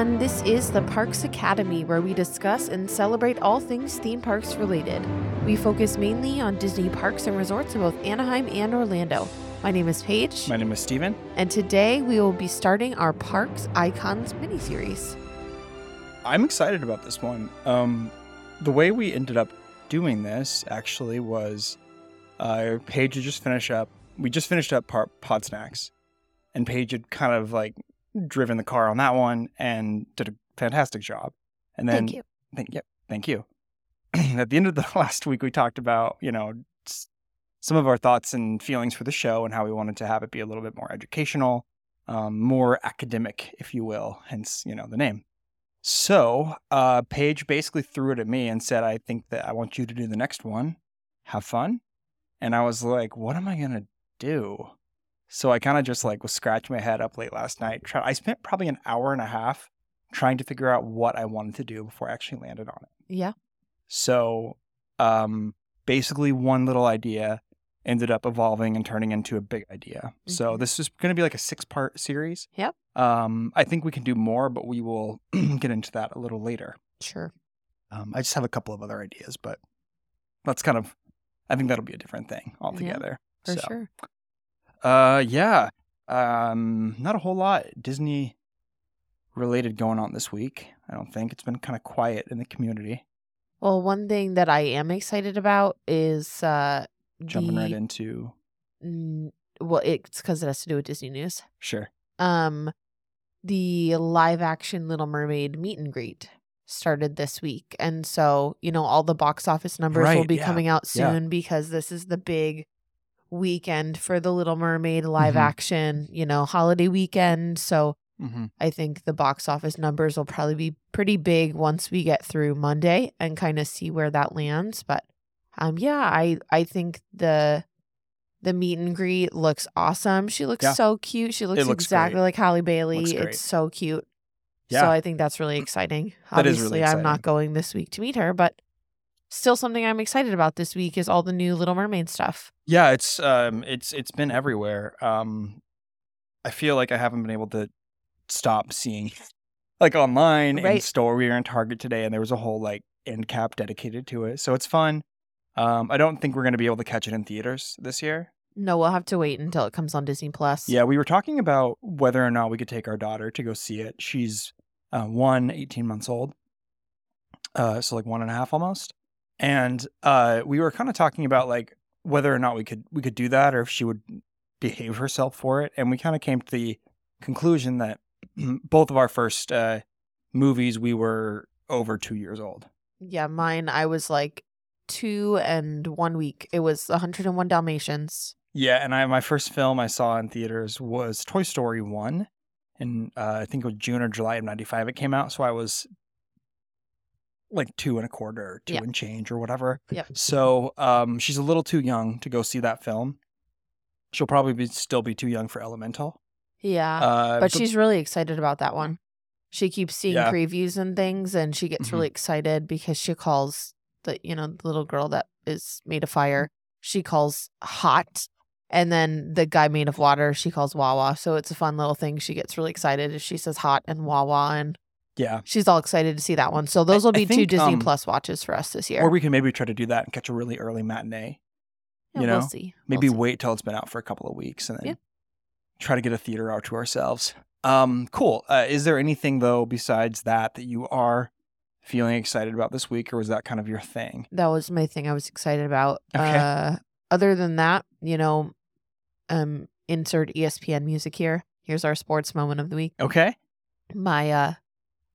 Everyone. This is the Parks Academy, where we discuss and celebrate all things theme parks related. We focus mainly on Disney parks and resorts in both Anaheim and Orlando. My name is Paige, My name is Steven. and today we will be starting our Parks Icons miniseries. I'm excited about this one. Um, the way we ended up doing this actually was uh, Paige had just finished up. We just finished up par- Pod Snacks, and Paige had kind of like driven the car on that one and did a fantastic job. And then, Thank you. Thank, yep, thank you. At the end of the last week, we talked about you know some of our thoughts and feelings for the show and how we wanted to have it be a little bit more educational, um, more academic, if you will. Hence, you know, the name. So, uh, Paige basically threw it at me and said, "I think that I want you to do the next one. Have fun." And I was like, "What am I gonna do?" So I kind of just like was scratching my head up late last night. Try- I spent probably an hour and a half trying to figure out what I wanted to do before I actually landed on it. Yeah. So, um, basically, one little idea ended up evolving and turning into a big idea. So Mhm. this is going to be like a six-part series. Yep. Um, I think we can do more, but we will get into that a little later. Sure. Um, I just have a couple of other ideas, but that's kind of, I think that'll be a different thing altogether. For So, sure. Uh, yeah. Um, not a whole lot Disney related going on this week. I don't think it's been kind of quiet in the community. Well, one thing that I am excited about is uh, Jumping right into mm, well, it's because it has to do with Disney news. sure. um the live action little mermaid meet and greet started this week and so you know all the box office numbers will be yeah, coming out yeah. soon because this is the big weekend for the little mermaid live Mhm. action you know holiday weekend. So hmm i think the box office numbers will probably be pretty big once we get through monday and kind of see where that lands. But um yeah i i think the the meet and greet looks awesome. She looks Yeah. so cute. She looks, looks exactly great. like Halle bailey. It's so cute. Yeah. so i think that's really exciting. That is obviously really i'm not going this week to meet her but still something i'm excited about this week is all the new little mermaid stuff Yeah, it's um, it's it's been everywhere. Um, I feel like I haven't been able to stop seeing, like online in Right. store. We were in Target today, and there was a whole like end cap dedicated to it. So it's fun. Um, I don't think we're going to be able to catch it in theaters this year. no we'll have to wait until it comes on disney plus Yeah, we were talking about whether or not we could take our daughter to go see it. She's uh, one, 18 months old. Uh, so like one and a half almost. And uh, we were kind of talking about like whether or not we could we could do that or if she would behave herself for it. And we kind of came to the conclusion that both of our first uh, movies we were over two years old. Yeah, mine, I was like two and one week. It was 101 Dalmatians. Yeah, and I my first film I saw in theaters was Toy Story One, and uh, I think it was June or July of '95 it came out. So I was like two and a quarter, or two and change, or whatever. Yep. So um, she's a little too young to go see that film. She'll probably be still be too young for Elemental. Yeah. Uh, but she's really excited about that one. She keeps seeing Yeah. previews and things, and she gets Mhm. really excited because she calls the, you know, the little girl that is made of fire, she calls hot. And then the guy made of water, she calls Wawa. So it's a fun little thing. She gets really excited if she says hot and Wawa, and yeah. she's all excited to see that one. So those will I be two think, Disney um, Plus watches for us this year. Or we can maybe try to do that and catch a really early matinee. Yeah, you we'll know, see. We'll Maybe see. wait till it's been out for a couple of weeks and then Yeah. try to get a theater out to ourselves. Um, cool. Uh, is there anything though besides that that you are feeling excited about this week, or was that kind of your thing? that was my thing I was excited about. Okay. Uh other than that, you know, um insert ESPN music here. Here's our sports moment of the week. Okay. My uh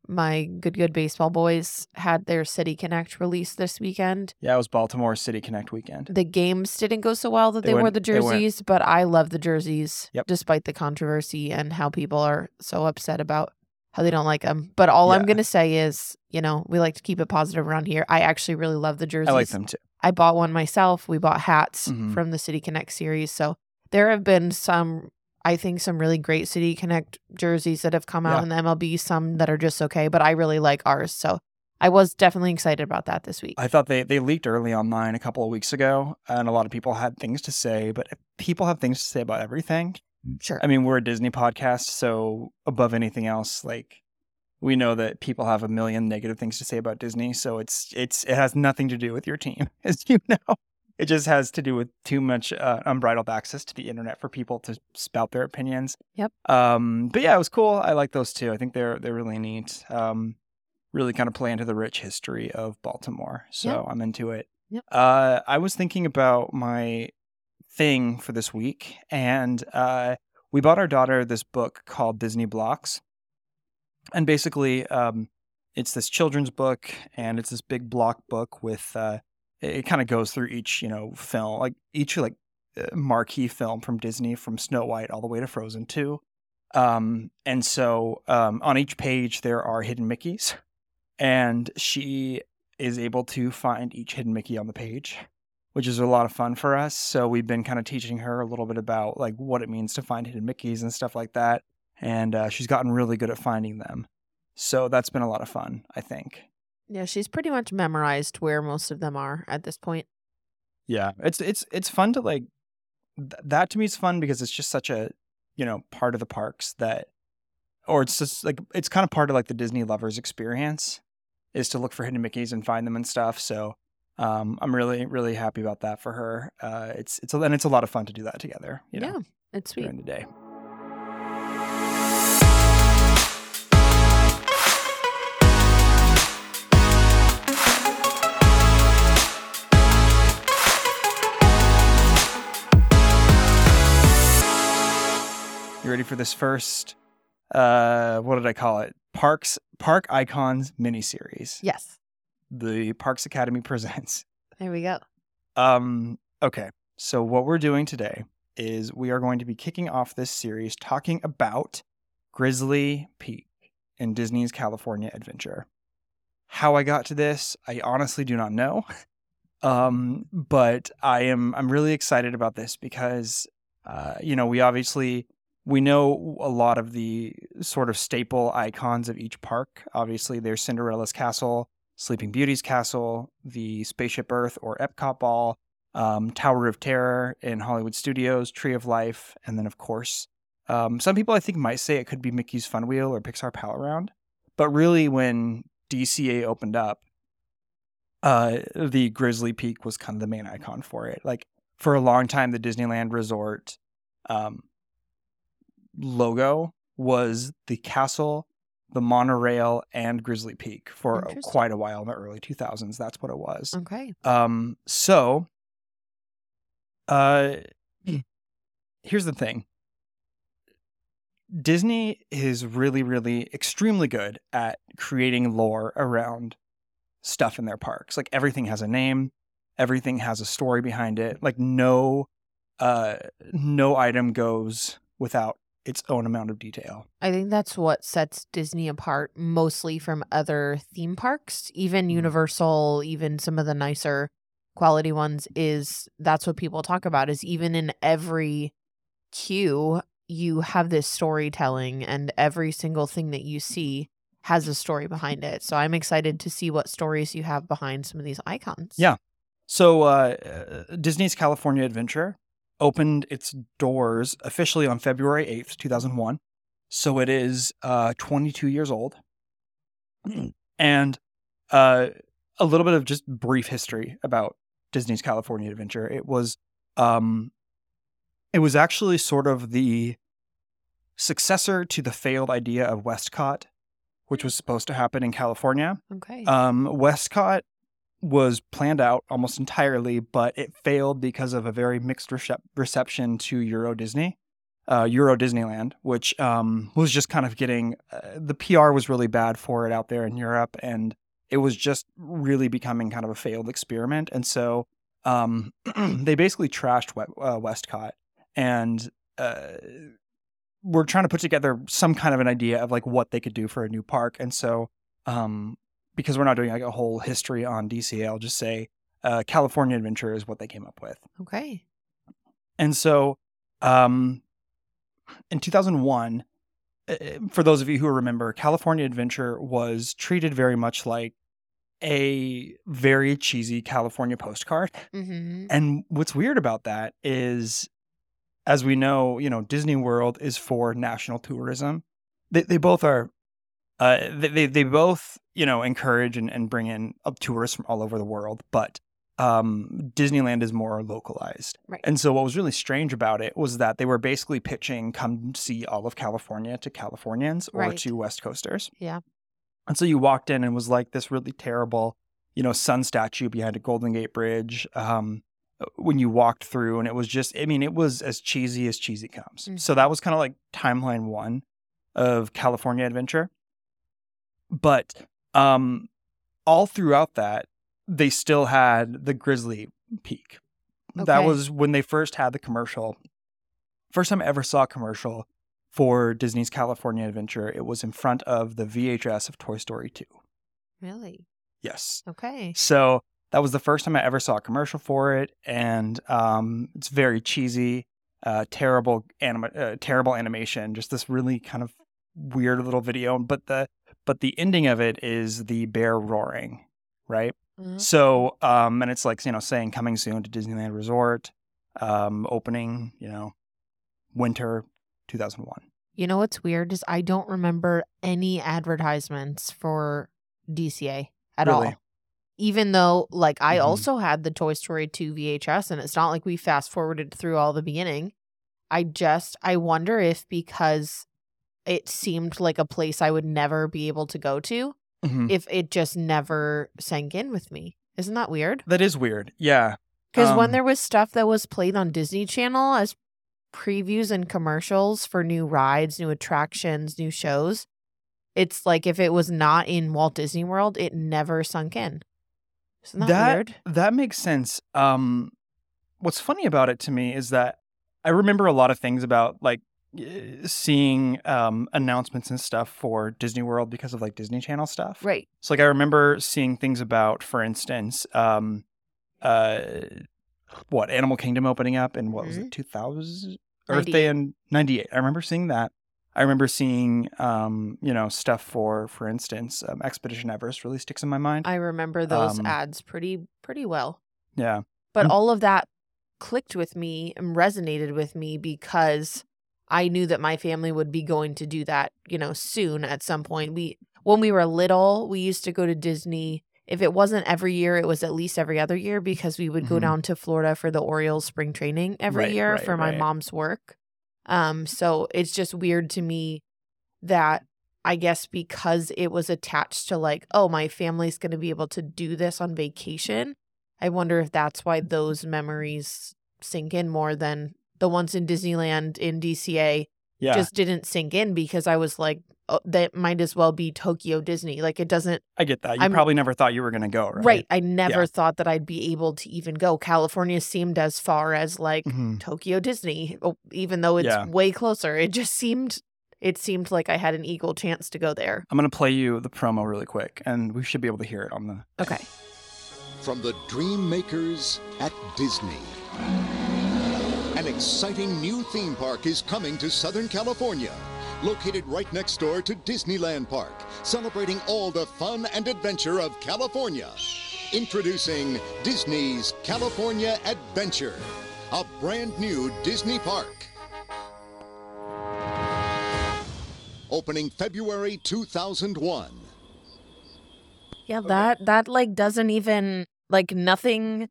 my good good baseball boys had their City Connect release this weekend. Yeah, it was Baltimore City Connect weekend. The games didn't go so well that They they, wore the jerseys, but I love the jerseys Yep. despite the controversy and how people are so upset about how they don't like them. But all I'm going to say is, you know, we like to keep it positive around here. I actually really love the jerseys. I like them too. I bought one myself. We bought hats Mhm. from the City Connect series. So there have been some, I think, some really great City Connect jerseys that have come out Yeah. in the MLB, some that are just okay, but I really like ours. So I was definitely excited about that this week. I thought they, they leaked early online a couple of weeks ago, and a lot of people had things to say, but people have things to say about everything. sure. I mean, we're a Disney podcast, so above anything else, like we know that people have a million negative things to say about Disney. So it's it's it has nothing to do with your team, as you know. It just has to do with too much uh, unbridled access to the internet for people to spout their opinions. Yep. Um, but yeah, it was cool. I like those two. I think they're they're really neat. Um, really kind of play into the rich history of Baltimore. So Yep. I'm into it. Yep. Uh, I was thinking about my thing for this week, and uh, we bought our daughter this book called Disney Blocks, and basically, um, it's this children's book, and it's this big block book with. Uh, it, kind of goes through each, you know, film, like each like uh, marquee film from Disney, from Snow White all the way to Frozen Two. Um, and so um, on each page there are hidden Mickeys, and she is able to find each hidden Mickey on the page, which is a lot of fun for us. So we've been kind of teaching her a little bit about like what it means to find hidden Mickeys and stuff like that, and uh, she's gotten really good at finding them. So that's been a lot of fun, I think. Yeah, she's pretty much memorized where most of them are at this point. Yeah, it's it's it's fun to like th- that to me is fun because it's just such a you know part of the parks that, or it's just like it's kind of part of like the Disney lovers experience is to look for hidden Mickey's and find them and stuff. So um, I'm really really happy about that for her. Uh, it's it's a, and it's a lot of fun to do that together. You know, yeah, it's sweet. during the day. Ready for this first? Uh, what did I call it? Parks Park Icons miniseries. Yes. The Parks Academy presents. There we go. Um, okay. So what we're doing today is we are going to be kicking off this series talking about Grizzly Peak in Disney's California Adventure. How I got to this, I honestly do not know. Um, but I am I'm really excited about this because uh, you know, we obviously we know a lot of the sort of staple icons of each park. Obviously, there's Cinderella's castle, Sleeping Beauty's castle, the Spaceship Earth or Epcot Ball, um, Tower of Terror in Hollywood Studios, Tree of Life, and then of course, um, some people I think might say it could be Mickey's Fun Wheel or Pixar Pal Around. But really, when DCA opened up, uh, the Grizzly Peak was kind of the main icon for it. Like for a long time, the Disneyland Resort um, logo was the castle, the monorail, and Grizzly Peak for quite a while in the early 2000s. That's what it was. Okay. Um, so, uh, here's the thing. Disney is really, really extremely good at creating lore around stuff in their parks. Like everything has a name, everything has a story behind it. Like no, uh, no item goes without its own amount of detail. I think that's what sets Disney apart mostly from other theme parks, even Mhm. Universal, even some of the nicer quality ones is that's what people talk about is even in every queue you have this storytelling and every single thing that you see has a story behind it. So I'm excited to see what stories you have behind some of these icons. Yeah. So uh, uh, Disney's California Adventure opened its doors officially on February 8th, 2001. So it is uh, 22 years old. and uh, a little bit of just brief history about Disney's California Adventure. It was um, it was actually sort of the successor to the failed idea of WESTCOT, which was supposed to happen in California. Okay. Um, WESTCOT was planned out almost entirely, but it failed because of a very mixed recep- reception to Euro Disney, uh, Euro Disneyland, which um, was just kind of getting uh, the PR was really bad for it out there in Europe, and it was just really becoming kind of a failed experiment. And so um, they basically trashed uh, WESTCOT, and uh, we're trying to put together some kind of an idea of like what they could do for a new park. And so um, because we're not doing like a whole history on DCA, I'll just say uh, California Adventure is what they came up with. okay. And so um, in 2001, uh, for those of you who remember, California Adventure was treated very much like a very cheesy California postcard. Mm-hmm. And what's weird about that is, as we know, you know, Disney World is for national tourism. They, they both are uh, they, they both you know encourage and, and bring in uh, tourists from all over the world, but um, Disneyland is more localized. Right. And so what was really strange about it was that they were basically pitching come see all of California to Californians or Right. to West Coasters. Yeah. And so you walked in and was like this really terrible, you know, sun statue behind a Golden Gate Bridge. Um, when you walked through, and it was just, I mean, it was as cheesy as cheesy comes. So Mhm. that was kind of like timeline one of California Adventure. But um, all throughout that, they still had the Grizzly Peak. That was when they first had the commercial. First time I ever saw a commercial for Disney's California Adventure, it was in front of the VHS of Toy Story 2. Really? Yes. Okay. So that was the first time I ever saw a commercial for it, and um, it's very cheesy, uh, terrible anima- uh, terrible animation, just this really kind of weird little video. But the but the ending of it is the bear roaring, right? Mhm. So um, and it's like you know saying coming soon to Disneyland Resort, um, opening you know winter 2001. You know what's weird is I don't remember any advertisements for DCA at Really? all. Even though, like, I Mhm. also had the Toy Story 2 VHS, and it's not like we fast forwarded through all the beginning. I just, I wonder if because it seemed like a place I would never be able to go to, Mhm. if it just never sank in with me. Isn't that weird? That is weird. Yeah. Because Um, when there was stuff that was played on Disney Channel as previews and commercials for new rides, new attractions, new shows, it's like if it was not in Walt Disney World, it never sunk in. Isn't that, That- weird? That makes sense. Um, what's funny about it to me is that I remember a lot of things about like seeing um, announcements and stuff for Disney World because of like Disney Channel stuff. Right. So like I remember seeing things about, for instance, um, uh, what Animal Kingdom opening up in what was Mhm. it, two thousand Earth Day in ninety eight. I remember seeing that. I remember seeing, um, you know, stuff for, for instance, um, Expedition Everest really sticks in my mind. I remember those Um, ads pretty pretty well. yeah. But Mm. all of that clicked with me and resonated with me because I knew that my family would be going to do that, you know, soon at some point. We when we were little, we used to go to Disney. If it wasn't every year, it was at least every other year because we would go Mhm. down to Florida for the Orioles spring training every Right, year right, for my right. mom's work. Um so it's just weird to me that I guess because it was attached to like, oh, my family's going to be able to do this on vacation. I wonder if that's why those memories sink in more than the ones in Disneyland in DCA Yeah. just didn't sink in because I was like, oh, that might as well be Tokyo Disney. Like it doesn't, I get that. You I'm- probably never thought you were going to go, right? right. I never Yeah. thought that I'd be able to even go. California seemed as far as like Mhm. Tokyo Disney, oh, even though it's Yeah. way closer. It just seemed, it seemed like I had an equal chance to go there. I'm going to play you the promo really quick, and we should be able to hear it on the. Okay. From the dream makers at Disney. An exciting new theme park is coming to Southern California. Located right next door to Disneyland Park, celebrating all the fun and adventure of California. Introducing Disney's California Adventure, a brand new Disney park. Opening February 2001. Yeah, that that like doesn't even like nothing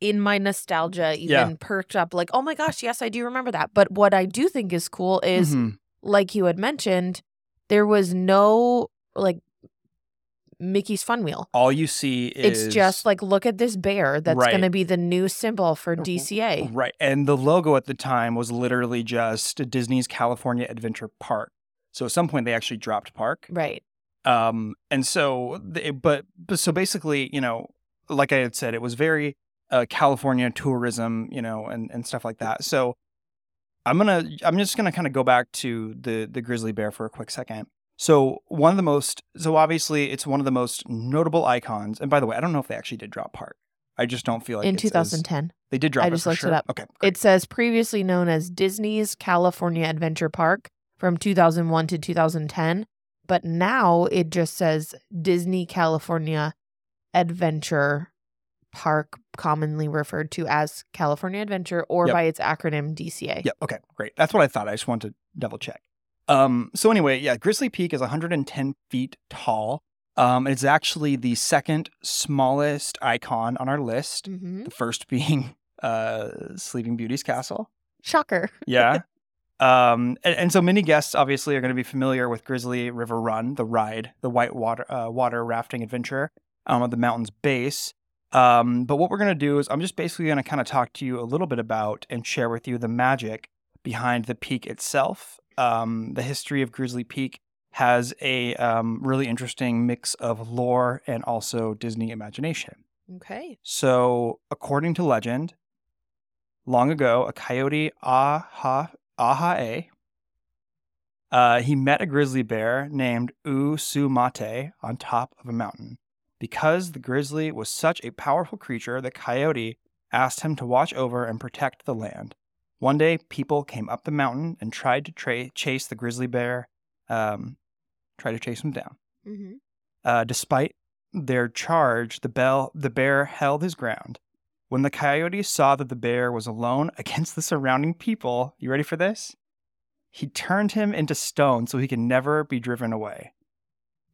in my nostalgia even Yeah. perked up like, oh my gosh, yes, I do remember that. But what I do think is cool is Mhm. like you had mentioned, there was no like Mickey's Fun Wheel. All you see is. It's just like look at this bear that's Right. going to be the new symbol for DCA. Right. And the logo at the time was literally just Disney's California Adventure Park. So at some point they actually dropped park. Right. Um, and so, they, but, but so basically, you know, like I had said, it was very uh, California tourism, you know, and, and stuff like that. So I'm gonna, I'm just gonna kind of go back to the the grizzly bear for a quick second. So one of the most, so obviously it's one of the most notable icons. And by the way, I don't know if they actually did drop part. I just don't feel like in it's as- 2010. they did drop. I just looked it up. Okay, great. It says previously known as Disney's California Adventure Park from 2001 to 2010, but now it just says Disney California Adventure Park, commonly referred to as California Adventure or Yep. by its acronym DCA. Yep. Okay. Great. That's what I thought. I just wanted to double check. Um, so anyway, yeah, Grizzly Peak is 110 feet tall. Um, it's actually the second smallest icon on our list. hmm The first being uh, Sleeping Beauty's castle. Shocker. Yeah. um, and, and so many guests obviously are going to be familiar with Grizzly River Run, the ride, the white water uh, water rafting adventure um, at the mountain's base. Um, but what we're going to do is I'm just basically going to kind of talk to you a little bit about and share with you the magic behind the peak itself. Um, the history of Grizzly Peak has a um, really interesting mix of lore and also Disney imagination. Okay. So, according to legend, long ago, a coyote Aha Ah-Ha-Ee, uh, he met a grizzly bear named oo-soo-ma-te on top of a mountain. Because the grizzly was such a powerful creature, the coyote asked him to watch over and protect the land. One day, people came up the mountain and tried to tra- chase the grizzly bear, um, tried to chase him down. hmm Uh, despite their charge, the, bell, the bear held his ground. When the coyote saw that the bear was alone against the surrounding people, you ready for this? He turned him into stone so he could never be driven away.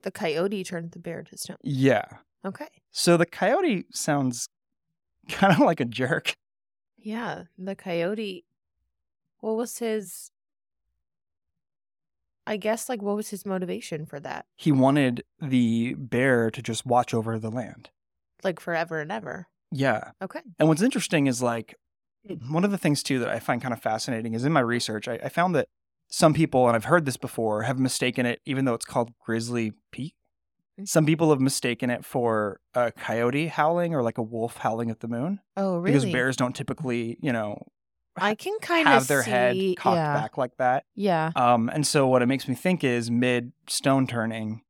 The coyote turned the bear to stone. Yeah. Okay. So the coyote sounds kind of like a jerk. Yeah. The coyote. What was his? I guess like what was his motivation for that? He wanted the bear to just watch over the land. Like forever and ever. Yeah. Okay. And what's interesting is like one of the things too that I find kind of fascinating is in my research, I, I found that some people, and I've heard this before, have mistaken it, even though it's called Grizzly Peak. Mm. Some people have mistaken it for a coyote howling or like a wolf howling at the moon Oh, really? because bears don't typically, you know, I can kind of have their head cocked yeah. back like that. Yeah. Um, and so what it makes me think is mid stone turning,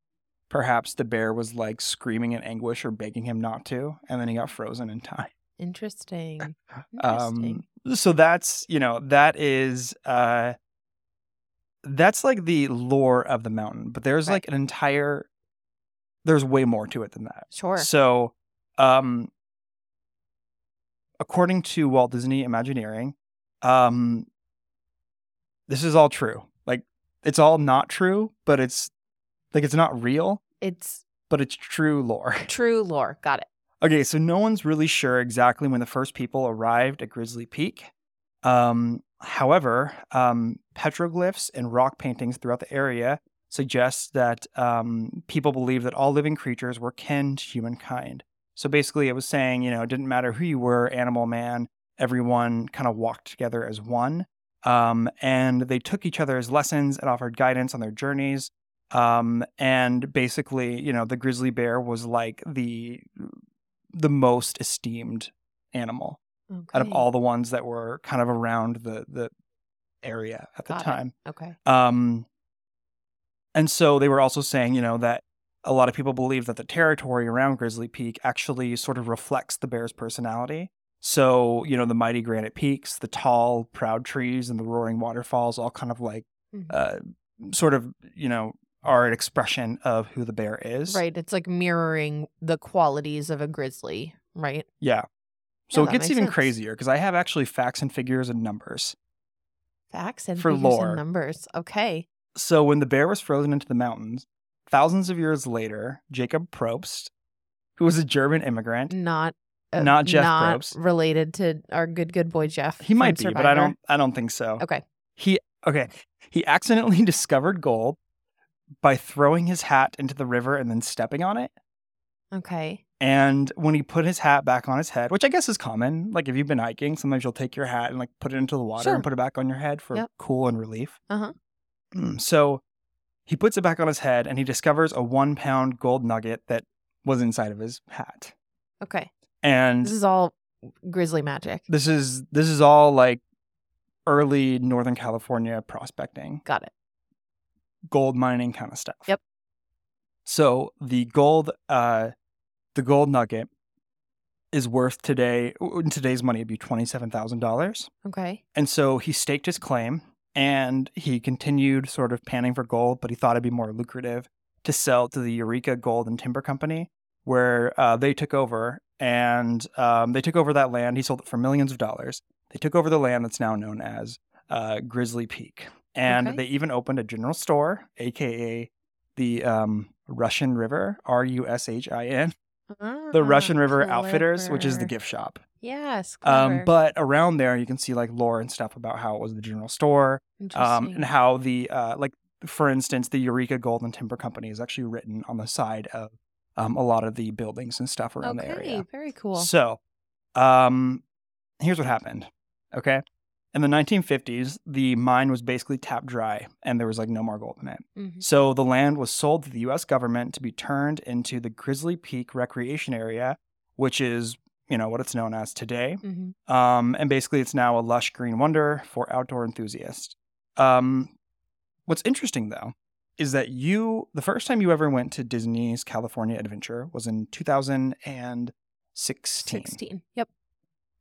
perhaps the bear was like screaming in anguish or begging him not to, and then he got frozen in time. Interesting. Interesting. Um, so that's you know that is uh, that's like the lore of the mountain, but there's Right. like an entire there's way more to it than that. sure. So, um, according to Walt Disney Imagineering, um, this is all true. Like it's all not true, but it's like it's not real, It's but it's true lore. true lore. Got it. Okay, so no one's really sure exactly when the first people arrived at Grizzly Peak. Um, however, um, petroglyphs and rock paintings throughout the area suggest that um, people believe that all living creatures were kin to humankind. So basically, it was saying, you know, it didn't matter who you were, animal, man, everyone kind of walked together as one. Um, and they took each other as lessons and offered guidance on their journeys. Um, and basically, you know, the grizzly bear was like the the most esteemed animal Okay. out of all the ones that were kind of around the the area at the Got it. time. Okay. Um, and so they were also saying, you know, that a lot of people believe that the territory around Grizzly Peak actually sort of reflects the bear's personality. So, you know, the mighty granite peaks, the tall, proud trees, and the roaring waterfalls all kind of like, Mhm. uh, sort of, you know, are an expression of who the bear is. Right. It's like mirroring the qualities of a grizzly. Right. Yeah. So Yeah, it gets even sense. crazier because I have actually facts and figures and numbers. Facts and For figures lore. and numbers. Okay. So when the bear was frozen into the mountains, thousands of years later, Jacob Probst, who was a German immigrant, Not. uh, Not Jeff not Probst. related to our good good boy Jeff. he might be, but I don't I don't think so. Okay. He okay, he accidentally discovered gold by throwing his hat into the river and then stepping on it. Okay. And when he put his hat back on his head, which I guess is common, like if you've been hiking, sometimes you'll take your hat and like put it into the water Sure. and put it back on your head for Yep. cool and relief. Uh-huh. Mm, So he puts it back on his head and he discovers a one pound gold nugget that was inside of his hat. Okay. And This is all grizzly magic. this is this is all like early Northern California prospecting, Got it. gold mining kind of stuff. Yep. So the gold uh the gold nugget is worth today in today's money it'd be twenty seven thousand dollars. Okay. And so he staked his claim and he continued sort of panning for gold, but he thought it'd be more lucrative to sell to the Eureka Gold and Timber Company, where uh, they took over and um, they took over that land. He sold it for millions of dollars. They took over the land that's now known as uh, Grizzly Peak. and Okay. they even opened a general store, aka the um, Rushin' River, R U S H I N, the Rushin' Ah, River Outfitters, which is the gift shop. Yes. Um, but around there, you can see like lore and stuff about how it was the general store, um, and how the uh, like for instance, the Eureka Gold and Timber Company is actually written on the side of um, a lot of the buildings and stuff around the okay, area. very cool. So, um, here's what happened. Okay. In the 1950s, the mine was basically tapped dry and there was like no more gold in it. Mhm. So the land was sold to the US government to be turned into the Grizzly Peak Recreation Area, which is, you know, what it's known as today. Mhm. Um, and basically, it's now a lush green wonder for outdoor enthusiasts. Um, what's interesting, though, is that you, the first time you ever went to Disney's California Adventure was in 2016. 16. Yep.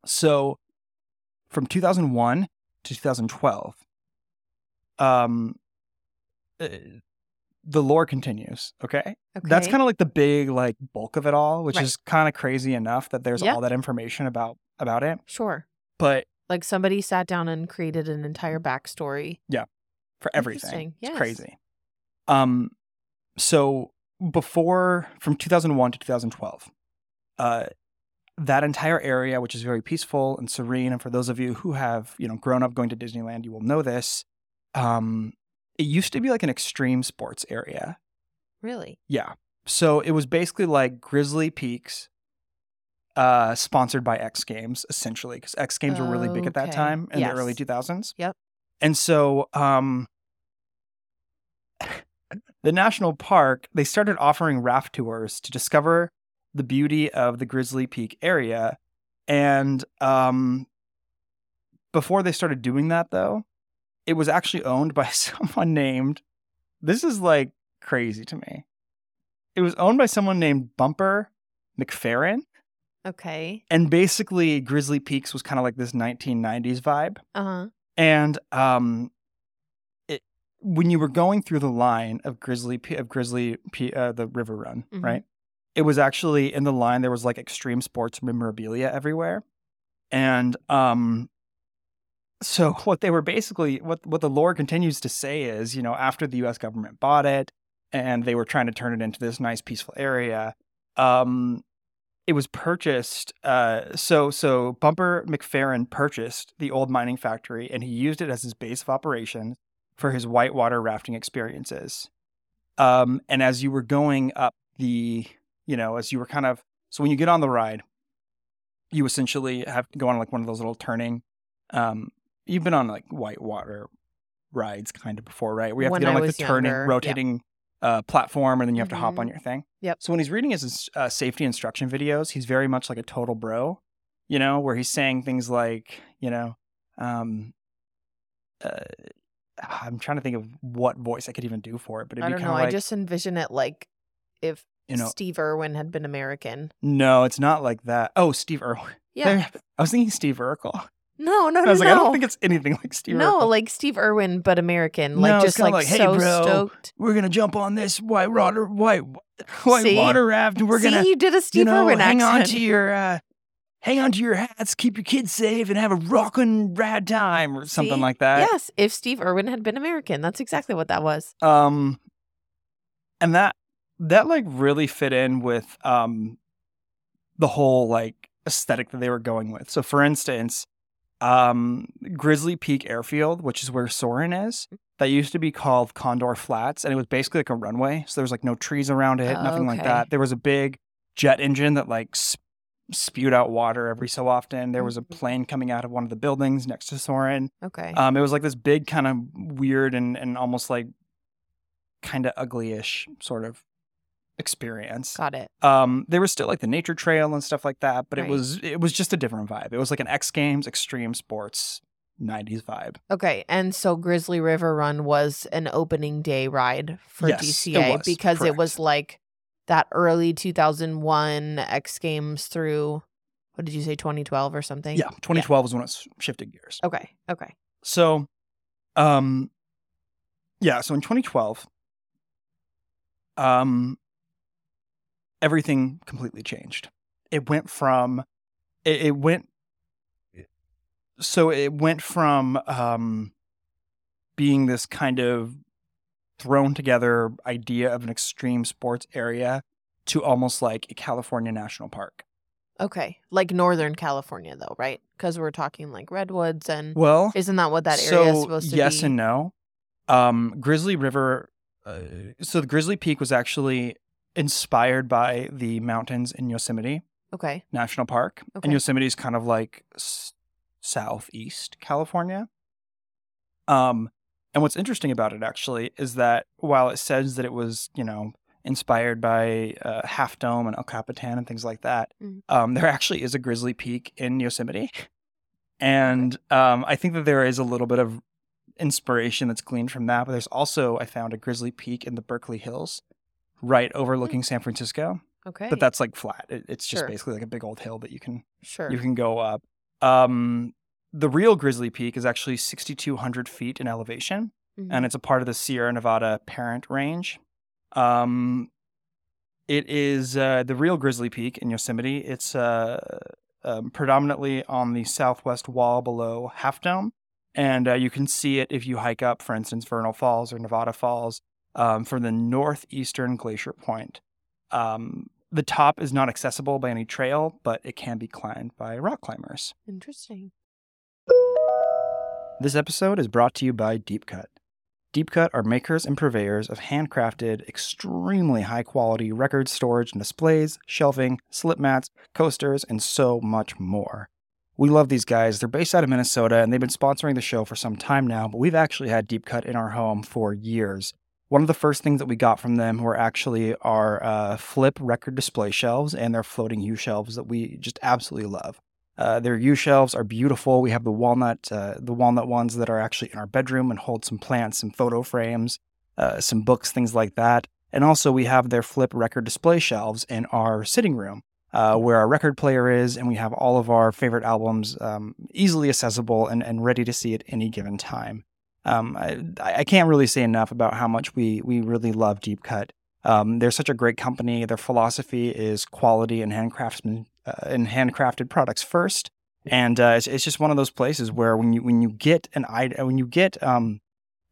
So from 2001 to 2012, um, uh, the lore continues. Okay. Okay. That's kind of like the big like bulk of it all, which Right. is kind of crazy enough that there's Yeah. all that information about about it. sure. But Like somebody sat down and created an entire backstory. Yeah, for everything. Interesting. It's crazy. Um, so before from 2001 to 2012, uh, that entire area, which is very peaceful and serene, and for those of you who have you know grown up going to Disneyland, you will know this. Um, it used to be like an extreme sports area. Really? Yeah. So it was basically like Grizzly Peaks, uh, sponsored by X Games, essentially, because X Games were really big at that Okay. time in the early 2000s. Yep. And so, um, the national park they started offering raft tours to discover the beauty of the Grizzly Peak area, and um, before they started doing that, though, it was actually owned by someone named. This is like crazy to me. It was owned by someone named Bumper McFerrin, Okay. and basically Grizzly Peaks was kind of like this 1990s vibe. Uh huh. And um, it when you were going through the line of Grizzly Pe- of Grizzly Pe- uh, the River Run, Mhm. right? It was actually in the line there was like extreme sports memorabilia everywhere, and um. So what they were basically what what the lore continues to say is, you know, after the U.S. government bought it and they were trying to turn it into this nice peaceful area, um, it was purchased. Uh, so so Bumper McFerrin purchased the old mining factory and he used it as his base of operations for his whitewater rafting experiences. Um, and as you were going up the, you know, as you were kind of so when you get on the ride, you essentially have to go on like one of those little turning. Um, you've been on like whitewater rides kind of before, right? Where you have When to get on like the turning, younger, rotating uh, platform, and then you have to hop on Mhm. your thing. Yep. So when he's reading his uh, safety instruction videos, he's very much like a total bro, you know, where he's saying things like, you know, um, uh, I'm trying to think of what voice I could even do for it, but it'd I be don't kind know. of like, I just envision it like if you know, Steve Irwin had been American. no, it's not like that. Oh, Steve Irwin. Yeah. I was thinking Steve Urkel. No, no, no. I no, was like, no. I don't think it's anything like Steve no, Urkel. like Steve Irwin, but American. Like it's just like, like, "Hey, so bro, stoked. we're gonna jump on this white water white white See? water raft, and we're See, gonna you did a Steve you know Irwin hang accent. on to your uh, hang on to your hats, keep your kids safe, and have a rockin' rad time or something See? like that. Yes, if Steve Irwin had been American, that's exactly what that was. Um, and that that like really fit in with um the whole like aesthetic that they were going with. So, for instance, um, Grizzly Peak Airfield, which is where Soarin' is, that used to be called Condor Flats, and it was basically like a runway. So there was like no trees around it, nothing like that. There was a big jet engine that like sp- spewed out water every so often. There was a Mhm. plane coming out of one of the buildings next to Soarin'. Okay. Um, it was like this big kind of weird and and almost like kind of ugly-ish sort of experience. Got it. Um, there was still like the nature trail and stuff like that, but it was it was just a different vibe. It was like an X Games extreme sports 90s vibe. Okay, and so Grizzly River Run was an opening day ride for Yes, it DCA was, because it was like that early 2001 X Games through what did you say 2012 or something? Yeah, 2012 was when it shifted gears. Okay. Okay. So, um, yeah. So in 2012, um, everything completely changed. It went from, it, it went, so it went from, um, being this kind of thrown together idea of an extreme sports area to almost like a California national park. Okay. Like Northern California, though, right? Because we're talking like redwoods and Well, isn't that what that area is supposed to yes be? Yes and no. Um, Grizzly River. Uh, so the Grizzly Peak was actually inspired by the mountains in Yosemite okay. National Park, Okay. and Yosemite is kind of like s- southeast California. Um, and what's interesting about it actually is that while it says that it was, you know, inspired by uh, Half Dome and El Capitan and things like that, Mhm. um, there actually is a Grizzly Peak in Yosemite, and um, I think that there is a little bit of inspiration that's gleaned from that. But there's also I found a Grizzly Peak in the Berkeley Hills, right overlooking San Francisco, Okay. but that's like flat. It, it's just Sure. basically like a big old hill that you can sure. you can go up. Um, the real Grizzly Peak is actually 6,200 feet in elevation, Mhm. and it's a part of the Sierra Nevada Parent Range. Um, it is uh, the real Grizzly Peak in Yosemite. It's uh, um, predominantly on the southwest wall below Half Dome, and uh, you can see it if you hike up, for instance, Vernal Falls or Nevada Falls um, from the northeastern glacier point. Um, the top is not accessible by any trail, but it can be climbed by rock climbers. Interesting. This episode is brought to you by Deep Cut. Deep Cut are makers and purveyors of handcrafted, extremely high quality record storage and displays, shelving, slip mats, coasters, and so much more. We love these guys. They're based out of Minnesota and they've been sponsoring the show for some time now, but we've actually had Deep Cut in our home for years. One of the first things that we got from them were actually our uh, flip record display shelves and their floating U shelves that we just absolutely love. Uh, their U shelves are beautiful. We have the walnut, uh, the walnut ones that are actually in our bedroom and hold some plants, some photo frames, uh, some books, things like that. And also, we have their flip record display shelves in our sitting room, uh, where our record player is, and we have all of our favorite albums um, easily accessible and, and ready to see at any given time. Um, I, I can't really say enough about how much we we really love Deep Cut. Um, they're such a great company. Their philosophy is quality and handcraftsman uh, and handcrafted products first. And uh, it's, it's just one of those places where when you when you get an item when you get um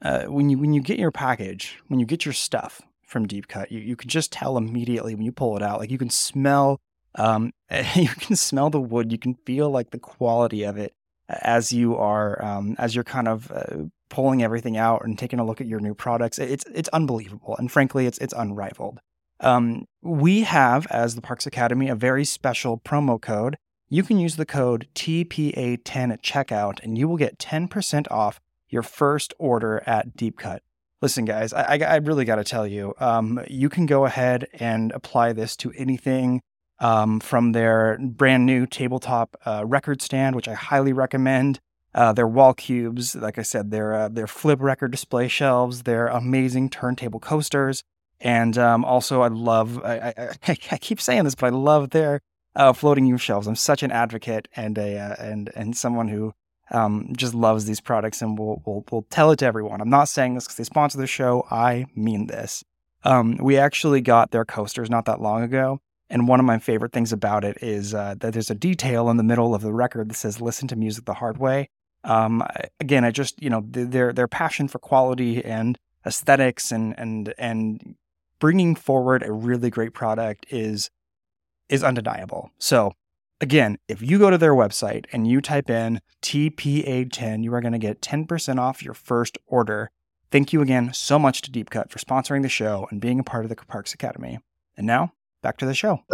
uh, when you when you get your package when you get your stuff from Deep Cut you you can just tell immediately when you pull it out like you can smell um you can smell the wood you can feel like the quality of it as you are um, as you're kind of uh, pulling everything out and taking a look at your new products. It's it's unbelievable, and frankly, it's it's unrivaled. Um, we have, as the Parks Academy, a very special promo code. You can use the code TPA10 at checkout, and you will get 10% off your first order at Deep Cut. Listen, guys, I, I, really got to tell you, um, you can go ahead and apply this to anything um, from their brand new tabletop uh, record stand, which I highly recommend. Uh, their wall cubes, like I said, their uh, their flip record display shelves, their amazing turntable coasters, and um, also I love I, I, I keep saying this, but I love their uh, floating U shelves. I'm such an advocate and a uh, and and someone who um, just loves these products and will will will tell it to everyone. I'm not saying this because they sponsor the show. I mean this. Um, we actually got their coasters not that long ago, and one of my favorite things about it is uh, that there's a detail in the middle of the record that says "Listen to music the hard way." Um, again, I just you know their their passion for quality and aesthetics and and and bringing forward a really great product is is undeniable. So again, if you go to their website and you type in TPA10, you are going to get 10% off your first order. Thank you again so much to Deep Cut for sponsoring the show and being a part of the Parks Academy. And now, back to the show.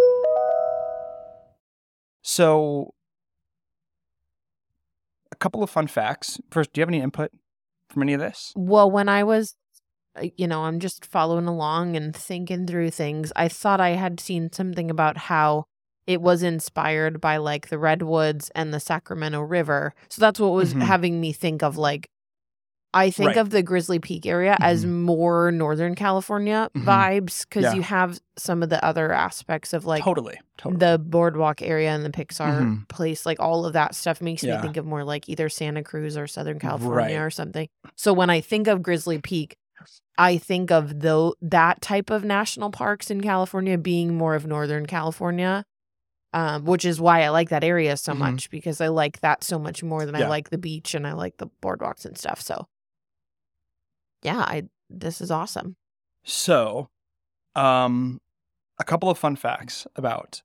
So, couple of fun facts. First, do you have any input from any of this? Well, when I was, uh, you know, I'm just following along and thinking through things, I thought I had seen something about how it was inspired by like the redwoods and the Sacramento River. So that's what was Mhm. having me think of like, I think Right. of the Grizzly Peak area as Mhm. more Northern California Mhm. vibes because Yeah. you have some of the other aspects of like totally, totally. the boardwalk area and the Pixar Mhm. place, like all of that stuff makes Yeah. me think of more like either Santa Cruz or Southern California Right. or something. So when I think of Grizzly Peak, I think of though that type of national parks in California being more of Northern California. Um, which is why I like that area so Mhm. much because I like that so much more than I like the beach and I like the boardwalks and stuff. So Yeah, I this is awesome. So, um, a couple of fun facts about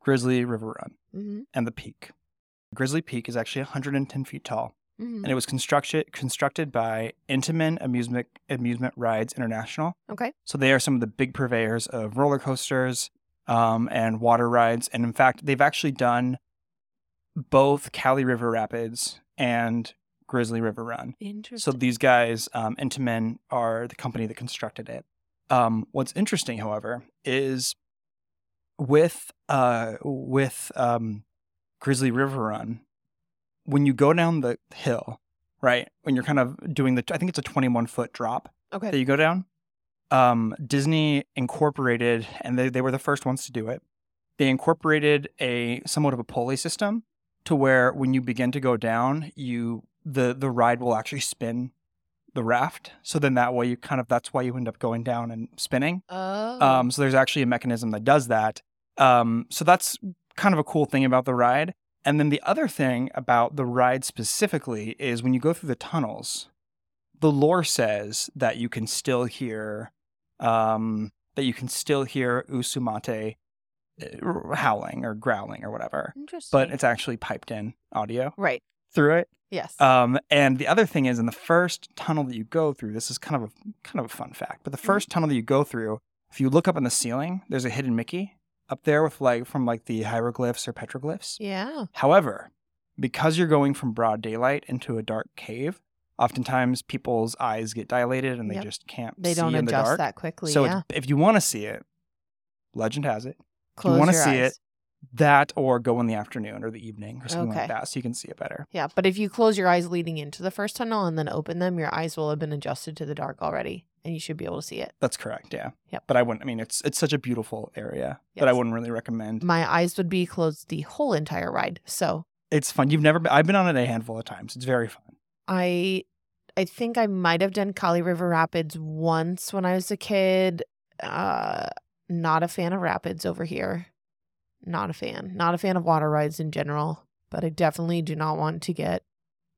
Grizzly River Run hmm and the peak. Grizzly Peak is actually 110 feet tall, hmm and it was constructed constructed by Intamin Amusement Amusement Rides International. Okay. So they are some of the big purveyors of roller coasters um, and water rides, and in fact, they've actually done both Kali River Rapids and Grizzly River Run. So these guys, um, Intamin, are the company that constructed it. Um, what's interesting, however, is with uh, with um, Grizzly River Run, when you go down the hill, right? When you're kind of doing the, I think it's a 21 foot drop okay. that you go down. Um, Disney incorporated, and they, they were the first ones to do it. They incorporated a somewhat of a pulley system to where when you begin to go down, you the the ride will actually spin the raft. So then that way you kind of that's why you end up going down and spinning. oh. Um, so there's actually a mechanism that does that. Um, so that's kind of a cool thing about the ride. And then the other thing about the ride specifically is when you go through the tunnels, the lore says that you can still hear um, that you can still hear oo-soo-ma-te uh, howling or growling or whatever, Interesting. but it's actually piped in audio right. Through it. Yes. Um, and the other thing is, in the first tunnel that you go through, this is kind of a kind of a fun fact. But the 1st tunnel that you go through, if you look up in the ceiling, there's a hidden Mickey up there with like from like the hieroglyphs or petroglyphs. yeah. However, because you're going from broad daylight into a dark cave, oftentimes people's eyes get dilated and they Yep. just can't They see don't in the adjust dark. that quickly. so yeah. if you want to see it, legend has it Close wanna your see eyes. it, that or go in the afternoon or the evening or something Okay. like that, so you can see it better. Yeah, but if you close your eyes leading into the first tunnel and then open them, your eyes will have been adjusted to the dark already, and you should be able to see it. That's correct. Yeah. Yep. But I wouldn't. I mean, it's it's such a beautiful area that I wouldn't really recommend. My eyes would be closed the whole entire ride. So It's fun. You've never been. I've been on it a handful of times. It's very fun. I I think I might have done Kali River Rapids once when I was a kid. Uh not a fan of rapids over here. Not a fan. Not a fan of water rides in general, but I definitely do not want to get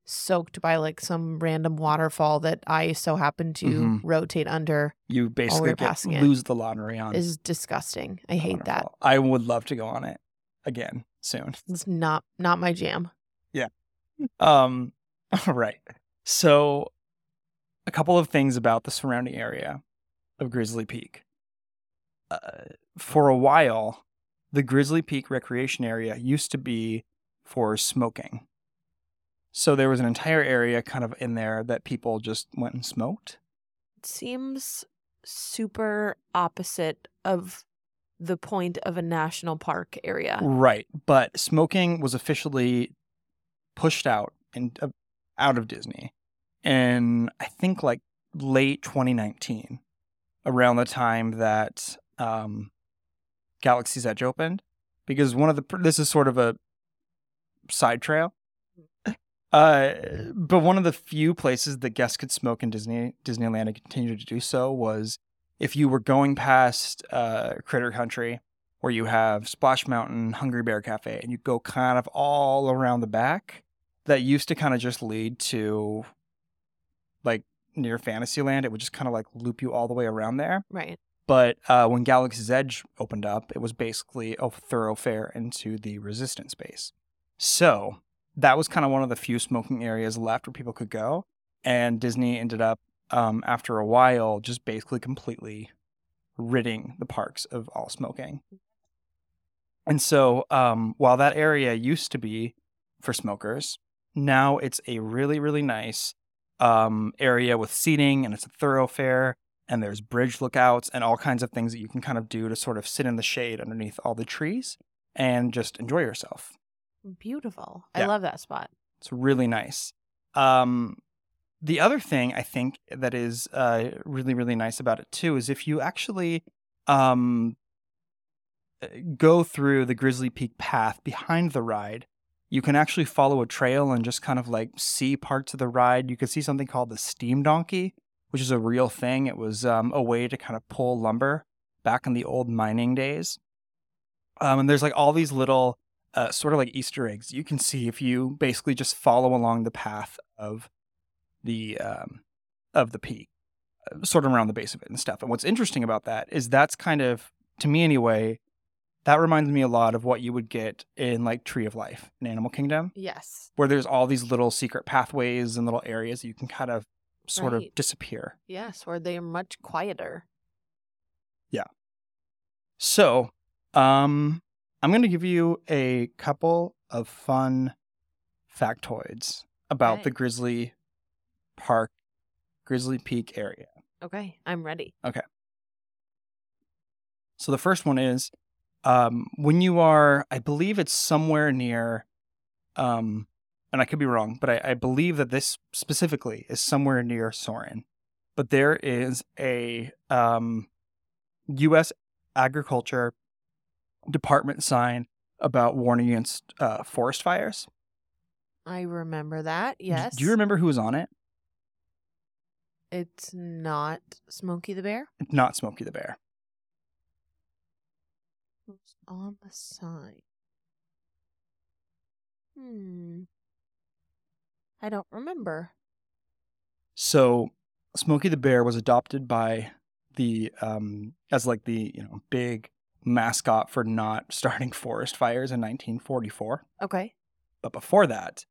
soaked by like some random waterfall that I so happen to Mhm. rotate under You basically get, lose the lottery on. is disgusting. I hate that. I would love to go on it again soon. It's not not my jam. Yeah. Um. All right. So, a couple of things about the surrounding area of Grizzly Peak. Uh, for a while, the Grizzly Peak recreation area used to be for smoking. So there was an entire area kind of in there that people just went and smoked. It seems super opposite of the point of a national park area. Right, but smoking was officially pushed out and uh, out of Disney, in I think like late 2019, around the time that um, Galaxy's Edge opened, because one of the this is sort of a side trail. Uh, but one of the few places that guests could smoke in Disney Disneyland and continue to do so was if you were going past uh, Critter Country where you have Splash Mountain, Hungry Bear Cafe, and you go kind of all around the back. That used to kind of just lead to like near Fantasyland. It would just kind of like loop you all the way around there. Right. But uh, when Galaxy's Edge opened up, it was basically a thoroughfare into the resistance base. So that was kind of one of the few smoking areas left where people could go. And Disney ended up, um, after a while, just basically completely ridding the parks of all smoking. And so um, while that area used to be for smokers, now it's a really, really nice um, area with seating and it's a thoroughfare and there's bridge lookouts and all kinds of things that you can kind of do to sort of sit in the shade underneath all the trees and just enjoy yourself. Beautiful. I Yeah. love that spot. It's really nice. Um, the other thing I think that is uh, really, really nice about it too is if you actually um, uh, go through the Grizzly Peak path behind the ride, you can actually follow a trail and just kind of like see parts of the ride. You can see something called the Steam Donkey, which is a real thing. It was um, a way to kind of pull lumber back in the old mining days. Um, and there's like all these little uh, sort of like Easter eggs you can see if you basically just follow along the path of the um, of the peak. uh, sort of around the base of it and stuff. And what's interesting about that is that's kind of, to me anyway, that reminds me a lot of what you would get in like Tree of Life in Animal Kingdom, Yes. where there's all these little secret pathways and little areas that you can kind of sort Right. of disappear. Yes, or they are much quieter. Yeah. So, um, I'm going to give you a couple of fun factoids about Okay. the Grizzly Park, Grizzly Peak area. Okay, I'm ready. Okay. So the first one is um, when you are, I believe it's somewhere near, um, and I could be wrong, but I, I believe that this specifically is somewhere near Soarin'. But there is a um, U.S. Agriculture Department sign about warning against uh, forest fires. I remember that. Yes. Do you remember who was on it? It's not Smokey the Bear. It's not Smokey the Bear. Who's on the sign? Hmm. I don't remember. So Smokey the Bear was adopted by the um as like the, you know, big mascot for not starting forest fires in 1944. Okay. But before that,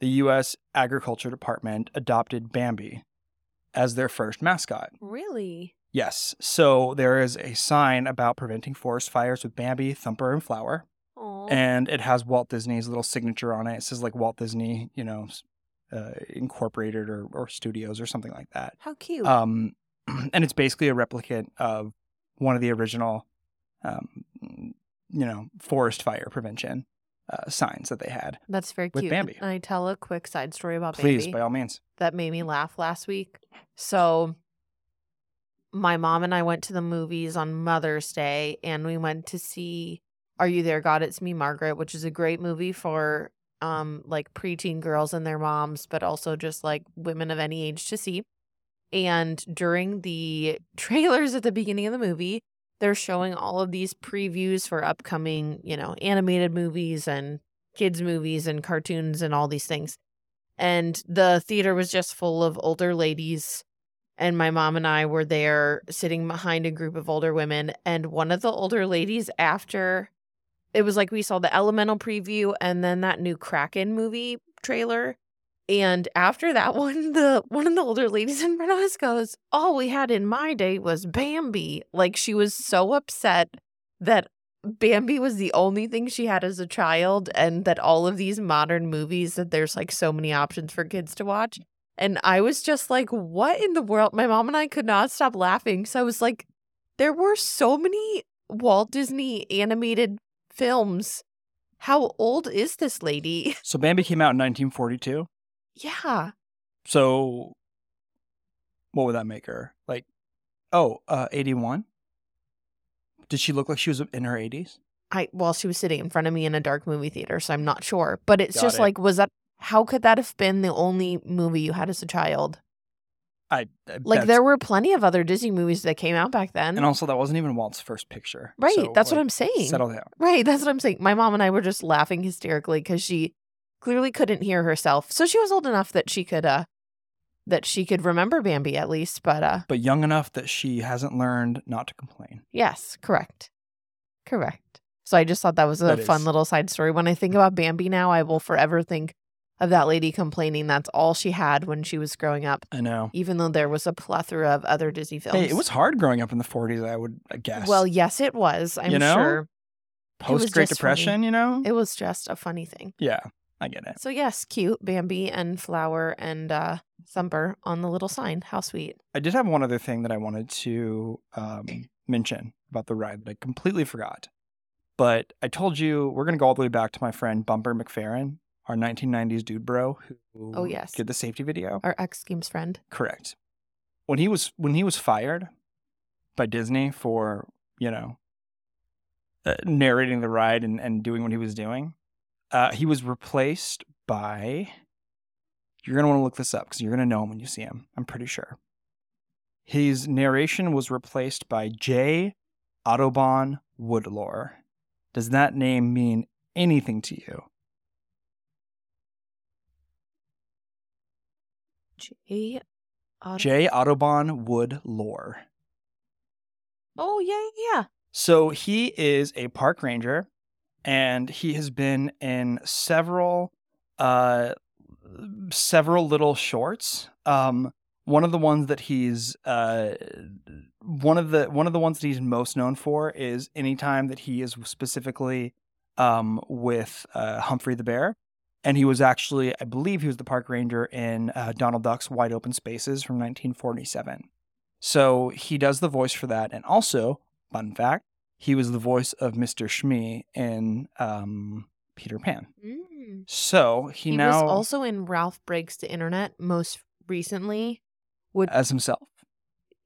the US Agriculture Department adopted Bambi as their first mascot. Really? Yes. So there is a sign about preventing forest fires with Bambi, Thumper, and Flower. Oh. And it has Walt Disney's little signature on it. It says like Walt Disney, you know, uh, Incorporated or, or Studios or something like that. How cute. Um, and it's basically a replicant of one of the original, um, you know, forest fire prevention uh, signs that they had. That's very with cute. Bambi. Can I tell a quick side story about Please, Bambi? by all means. that made me laugh last week. So my mom and I went to the movies on Mother's Day and we went to see Are You There God It's Me Margaret, which is a great movie for um like preteen girls and their moms, but also just like women of any age to see. And during the trailers at the beginning of the movie, they're showing all of these previews for upcoming, you know, animated movies and kids movies and cartoons and all these things and the theater was just full of older ladies and my mom and I were there sitting behind a group of older women and one of the older ladies after it was like we saw the elemental preview and then that new kraken movie trailer and after that one the one of the older ladies in front of us goes all we had in my day was bambi like she was so upset that Bambi was the only thing she had as a child, and that all of these modern movies that there's like so many options for kids to watch. And I was just like, what in the world? My mom and I could not stop laughing. So I was like, there were so many Walt Disney animated films. How old is this lady? So Bambi came out in 1942. yeah. So what would that make her? Like, oh, uh, 81? Did she look like she was in her 80s? I well, she was sitting in front of me in a dark movie theater, so I'm not sure. But it's Got just it. like, was that how could that have been the only movie you had as a child? I, I Like there were plenty of other Disney movies that came out back then. and also that wasn't even Walt's first picture. right, So, that's what I'm saying. Settle down. Right, that's what I'm saying. My mom and I were just laughing hysterically because she clearly couldn't hear herself. So she was old enough that she could uh that she could remember Bambi at least, but uh But young enough that she hasn't learned not to complain. yes, correct. Correct. So I just thought that was a That fun is- little side story. When I think about Bambi now, I will forever think of that lady complaining that's all she had when she was growing up, I know. even though there was a plethora of other Disney films. Hey, it was hard growing up in the 40s, I would guess. Well, yes, it was. I'm You know? sure. post Great just funny. Depression, you know? It was just a funny thing. yeah, I get it. So yes, cute Bambi and Flower and uh Thumper on the little sign. How sweet. I did have one other thing that I wanted to um, mention about the ride that I completely forgot. But I told you we're going to go all the way back to my friend Bumper McFerrin, our 1990s dude bro who Oh, yes. did the safety video. Our X Games friend. Correct. When he was when he was fired by Disney for you know uh, narrating the ride and, and doing what he was doing, uh, he was replaced by. You're gonna want to look this up because you're gonna know him when you see him. I'm pretty sure. His narration was replaced by J. Audubon Woodlore. Does that name mean anything to you? J. Aud- J. Audubon Woodlore. oh yeah, yeah, yeah. So he is a park ranger, and he has been in several, uh, several little shorts. Um, one of the ones that he's, uh, one of the one of the ones that he's most known for is anytime that he is specifically, um, with uh, Humphrey the Bear, and he was actually, I believe, he was the park ranger in uh, Donald Duck's Wide Open Spaces from 1947. So he does the voice for that, and also, fun fact, he was the voice of Mr. Smee in um, Peter Pan. Mm. So he, He, now was also in Ralph Breaks the Internet most recently. Would as himself.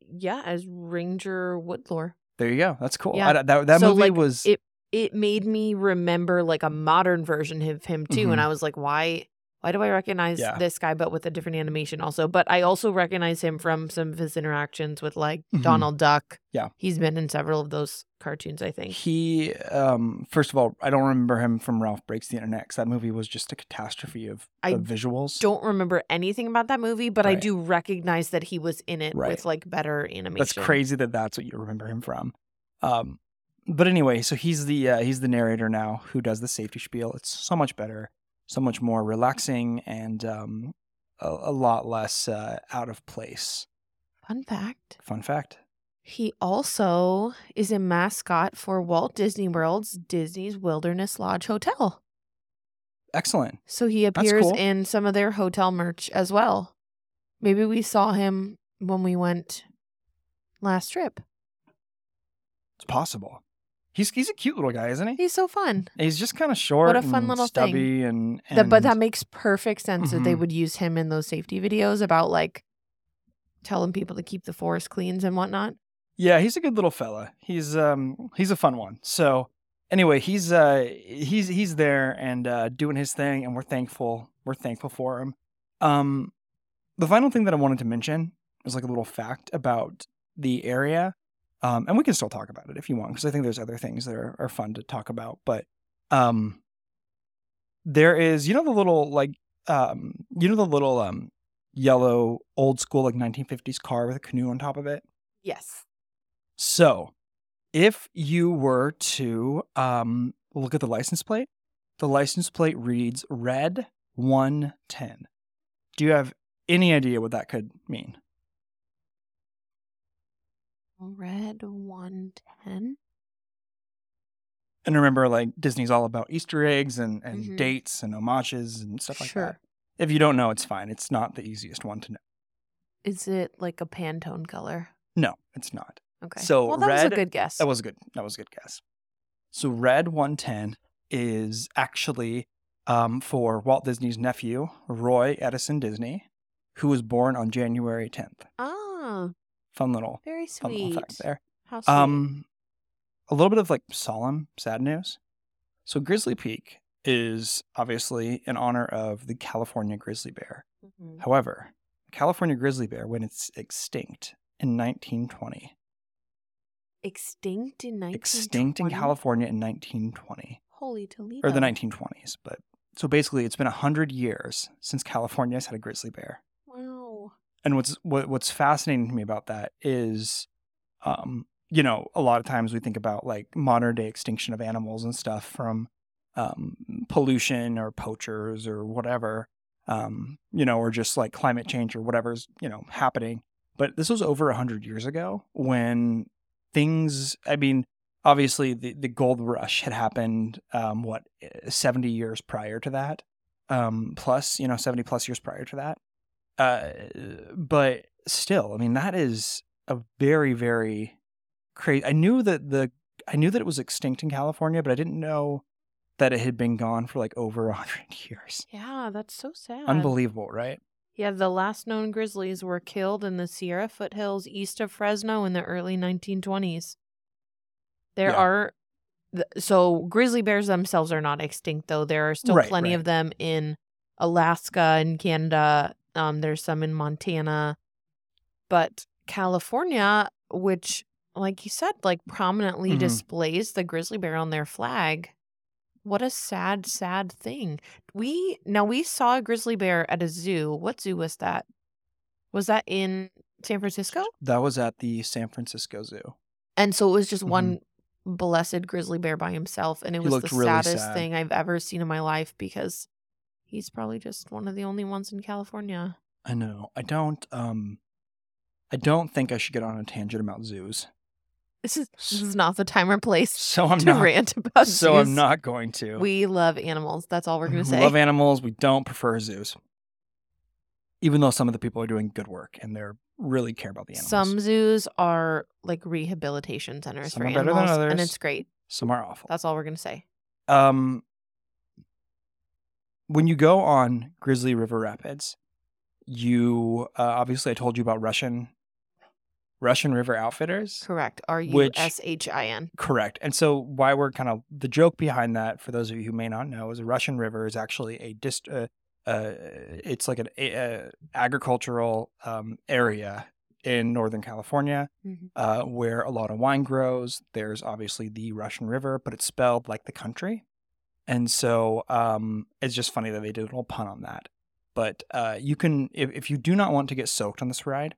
yeah, as Ranger Woodlore. There you go. That's cool. Yeah. I- that that So, movie like, was it it made me remember like a modern version of him too, Mhm. and I was like, why? Why do I recognize Yeah. this guy but with a different animation also? But I also recognize him from some of his interactions with like Mhm. Donald Duck. Yeah. He's been in several of those cartoons, I think. he. Um, first of all, I don't remember him from Ralph Breaks the Internet because that movie was just a catastrophe of, I of visuals. Don't remember anything about that movie, but I do recognize that he was in it Right. with like better animation. That's crazy that that's what you remember him from. Um, but anyway, so he's the uh, he's the narrator now who does the safety spiel. It's so much better, so much more relaxing, and um, a, a lot less uh, out of place. Fun fact. Fun fact. He also is a mascot for Walt Disney World's Disney's Wilderness Lodge Hotel. Excellent. So he appears cool. in some of their hotel merch as well. Maybe we saw him when we went last trip. It's possible. He's he's a cute little guy, isn't he? He's so fun. He's just kind of short. What a fun and little thing. stubby and, That, but that makes perfect sense that they Mhm. would use him in those safety videos about like telling people to keep the forest cleans and whatnot. Yeah, he's a good little fella. He's um he's a fun one. So anyway, he's uh he's he's there and uh doing his thing and we're thankful. We're thankful for him. Um the final thing that I wanted to mention is like a little fact about the area. Um and we can still talk about it if you want because I think there's other things that are, are fun to talk about, but um there is you know the little like um you know the little um yellow old school like 1950s car with a canoe on top of it? Yes. So, if you were to um, look at the license plate, the license plate reads red 110. Do you have any idea what that could mean? Red 110. And remember, like Disney's all about Easter eggs and, and Mhm. dates and homages and stuff like Sure. that. If you don't know, it's fine. It's not the easiest one to know. Is it like a Pantone color? No, it's not. Okay. So well, that was a good guess. That was a good. That was a good guess. So red 110 is actually um, for Walt Disney's nephew, Roy Edison Disney, who was born on January 10th. ah, Fun little, very fun little fact there. How sweet. Um, a little bit of like solemn, sad news. So Grizzly Peak is obviously in honor of the California grizzly bear. Mhm. However, California grizzly bear went it's extinct in 1920. Extinct in 1920. Extinct in California in 1920. Holy Toledo. or the 1920s. But so basically, it's been 100 years since California's had a grizzly bear. And what's what, what's fascinating to me about that is, um, you know, a lot of times we think about like modern day extinction of animals and stuff from um, pollution or poachers or whatever, um, you know, or just like climate change or whatever's you know happening. But this was over 100 years ago when things. I mean, obviously the, the gold rush had happened um, what 70 years prior to that um, plus you know 70 plus years prior to that uh, but still i mean that is a very very crazy i knew that the i knew that it was extinct in california but i didn't know that it had been gone for like over a 100 years Yeah, that's so sad. unbelievable right Yeah, the last known grizzlies were killed in the Sierra foothills east of Fresno in the early 1920s. There Yeah. are so grizzly bears themselves are not extinct though. There are still Right, plenty right. of them in Alaska and Canada. Um, there's some in Montana, but California, which, like you said, like prominently Mhm. displays the grizzly bear on their flag. What a sad, sad thing. We now we saw a grizzly bear at a zoo. What zoo was that? Was that in San Francisco? That was at the San Francisco Zoo. And so it was just Mhm. one blessed grizzly bear by himself. And it He was the really saddest sad. thing I've ever seen in my life because he's probably just one of the only ones in California. I know. I don't. Um, I don't think I should get on a tangent about zoos. This is this is not the time or place So I'm to not. rant about So I'm not going to. We love animals. That's all we're gonna We say. love animals. We don't prefer zoos. Even though some of the people are doing good work and they're really care about the animals. Some zoos are like rehabilitation centers Some for are better than animals, and it's great. Some are awful. That's all we're gonna say. Um, when you go on Grizzly River Rapids, you uh, obviously I told you about Rushin' Rushin' River Outfitters. Correct. R U S H I N. Correct. And so why we're kind of the joke behind that for those of you who may not know is a Russian River is actually a dist uh, uh, it's like an a, agricultural um, area in Northern California Mhm. uh, where a lot of wine grows. There's obviously the Russian River, but it's spelled like the country. And so um, it's just funny that they did a little pun on that. But uh, you can, if, if you do not want to get soaked on this ride,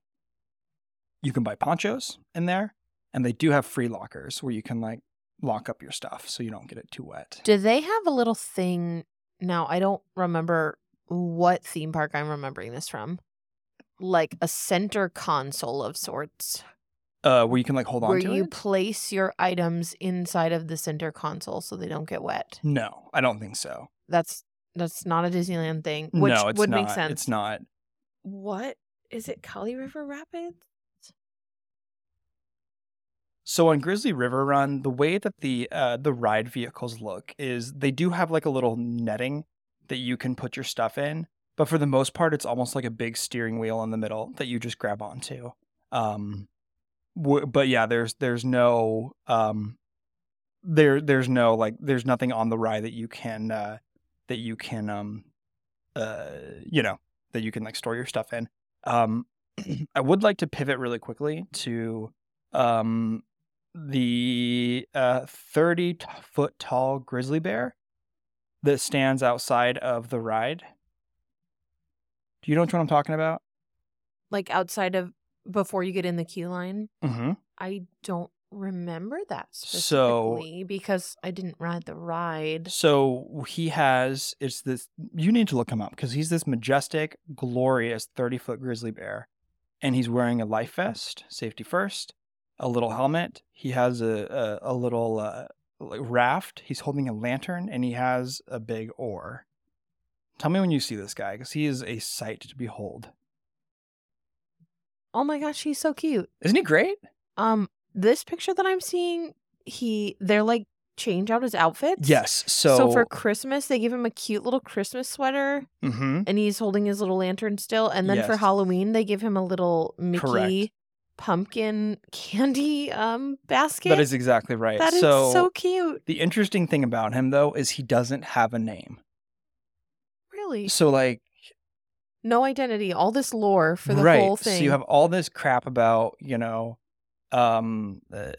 you can buy ponchos in there. And they do have free lockers where you can like lock up your stuff so you don't get it too wet. Do they have a little thing? Now, I don't remember what theme park I'm remembering this from. Like a center console of sorts, Uh, where you can like hold on where to you it? place your items inside of the center console so they don't get wet. No, I don't think so. That's that's not a Disneyland thing, which no, it's would not. make sense. It's not. What is it? Kali River Rapids? So on Grizzly River Run, the way that the uh, the ride vehicles look is they do have like a little netting that you can put your stuff in, but for the most part, it's almost like a big steering wheel in the middle that you just grab onto. Um, w- but yeah, there's there's no um, there there's no like there's nothing on the ride that you can uh, that you can um, uh, you know that you can like store your stuff in. Um, I would like to pivot really quickly to um the uh 30 t- foot tall grizzly bear that stands outside of the ride. Do you know what I'm talking about? Like outside of before you get in the queue line? Mm-hmm. I don't remember that So- specifically because I didn't ride the ride. So he has it's this you need to look him up because he's this majestic, glorious 30 foot grizzly bear. And he's wearing a life vest, safety first, a little helmet. He has a a, a little uh, raft. He's holding a lantern and he has a big oar. Tell me when you see this guy because he is a sight to behold. Oh my gosh, he's so cute. Isn't he great? Um, this picture that I'm seeing, he they're like change out his outfits. Yes. So, So, for Christmas, they give him a cute little Christmas sweater, hmm and he's holding his little lantern still. And then for Halloween, they give him a little Mickey Correct. pumpkin candy um basket. that is exactly right. That is so, so cute. the interesting thing about him though is he doesn't have a name. Really, So like no identity. All this lore for the right. whole thing. So you have all this crap about, you know, um, uh,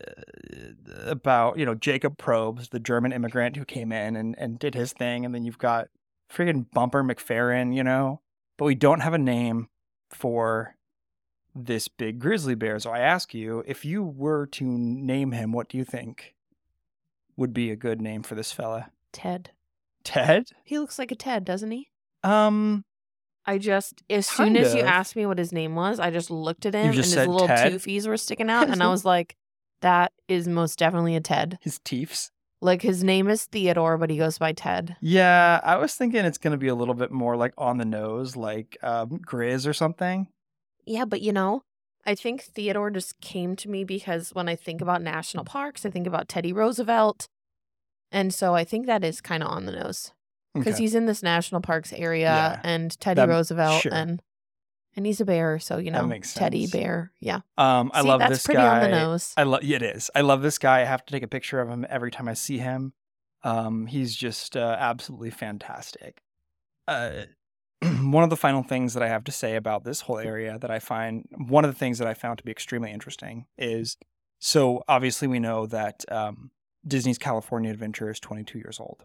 about you know Jacob Probes, the German immigrant who came in and and did his thing, and then you've got friggin' Bumper McFerrin, you know, but we don't have a name for this big grizzly bear. So I ask you, if you were to name him, what do you think would be a good name for this fella? Ted. Ted? He looks like a Ted, doesn't he? Um, I just, as soon as you of. ajust me what his name was, I just looked at him and just his said little Ted? toofies were sticking out, and I was like, "That is most definitely a Ted." his teeths. Like his name is Theodore, but he goes by Ted. Yeah, I was thinking it's gonna be a little bit more like on the nose, like um, Grizz or something. Yeah, but you know, I think Theodore just came to me because when I think about national parks, I think about Teddy Roosevelt, and so I think that is kind of on the nose because Okay. he's in this national parks area, Yeah. and Teddy That- Roosevelt, sure. and and he's a bear, so you know, Teddy. Bear. Yeah, Um, I See, love that's this pretty guy. on the nose. I love it is. I love this guy. I have to take a picture of him every time I see him. Um, he's just uh, absolutely fantastic. Uh, one of the final things that I have to say about this whole area that I find one of the things that I found to be extremely interesting is so obviously we know that um, Disney's California Adventure is 22 years old,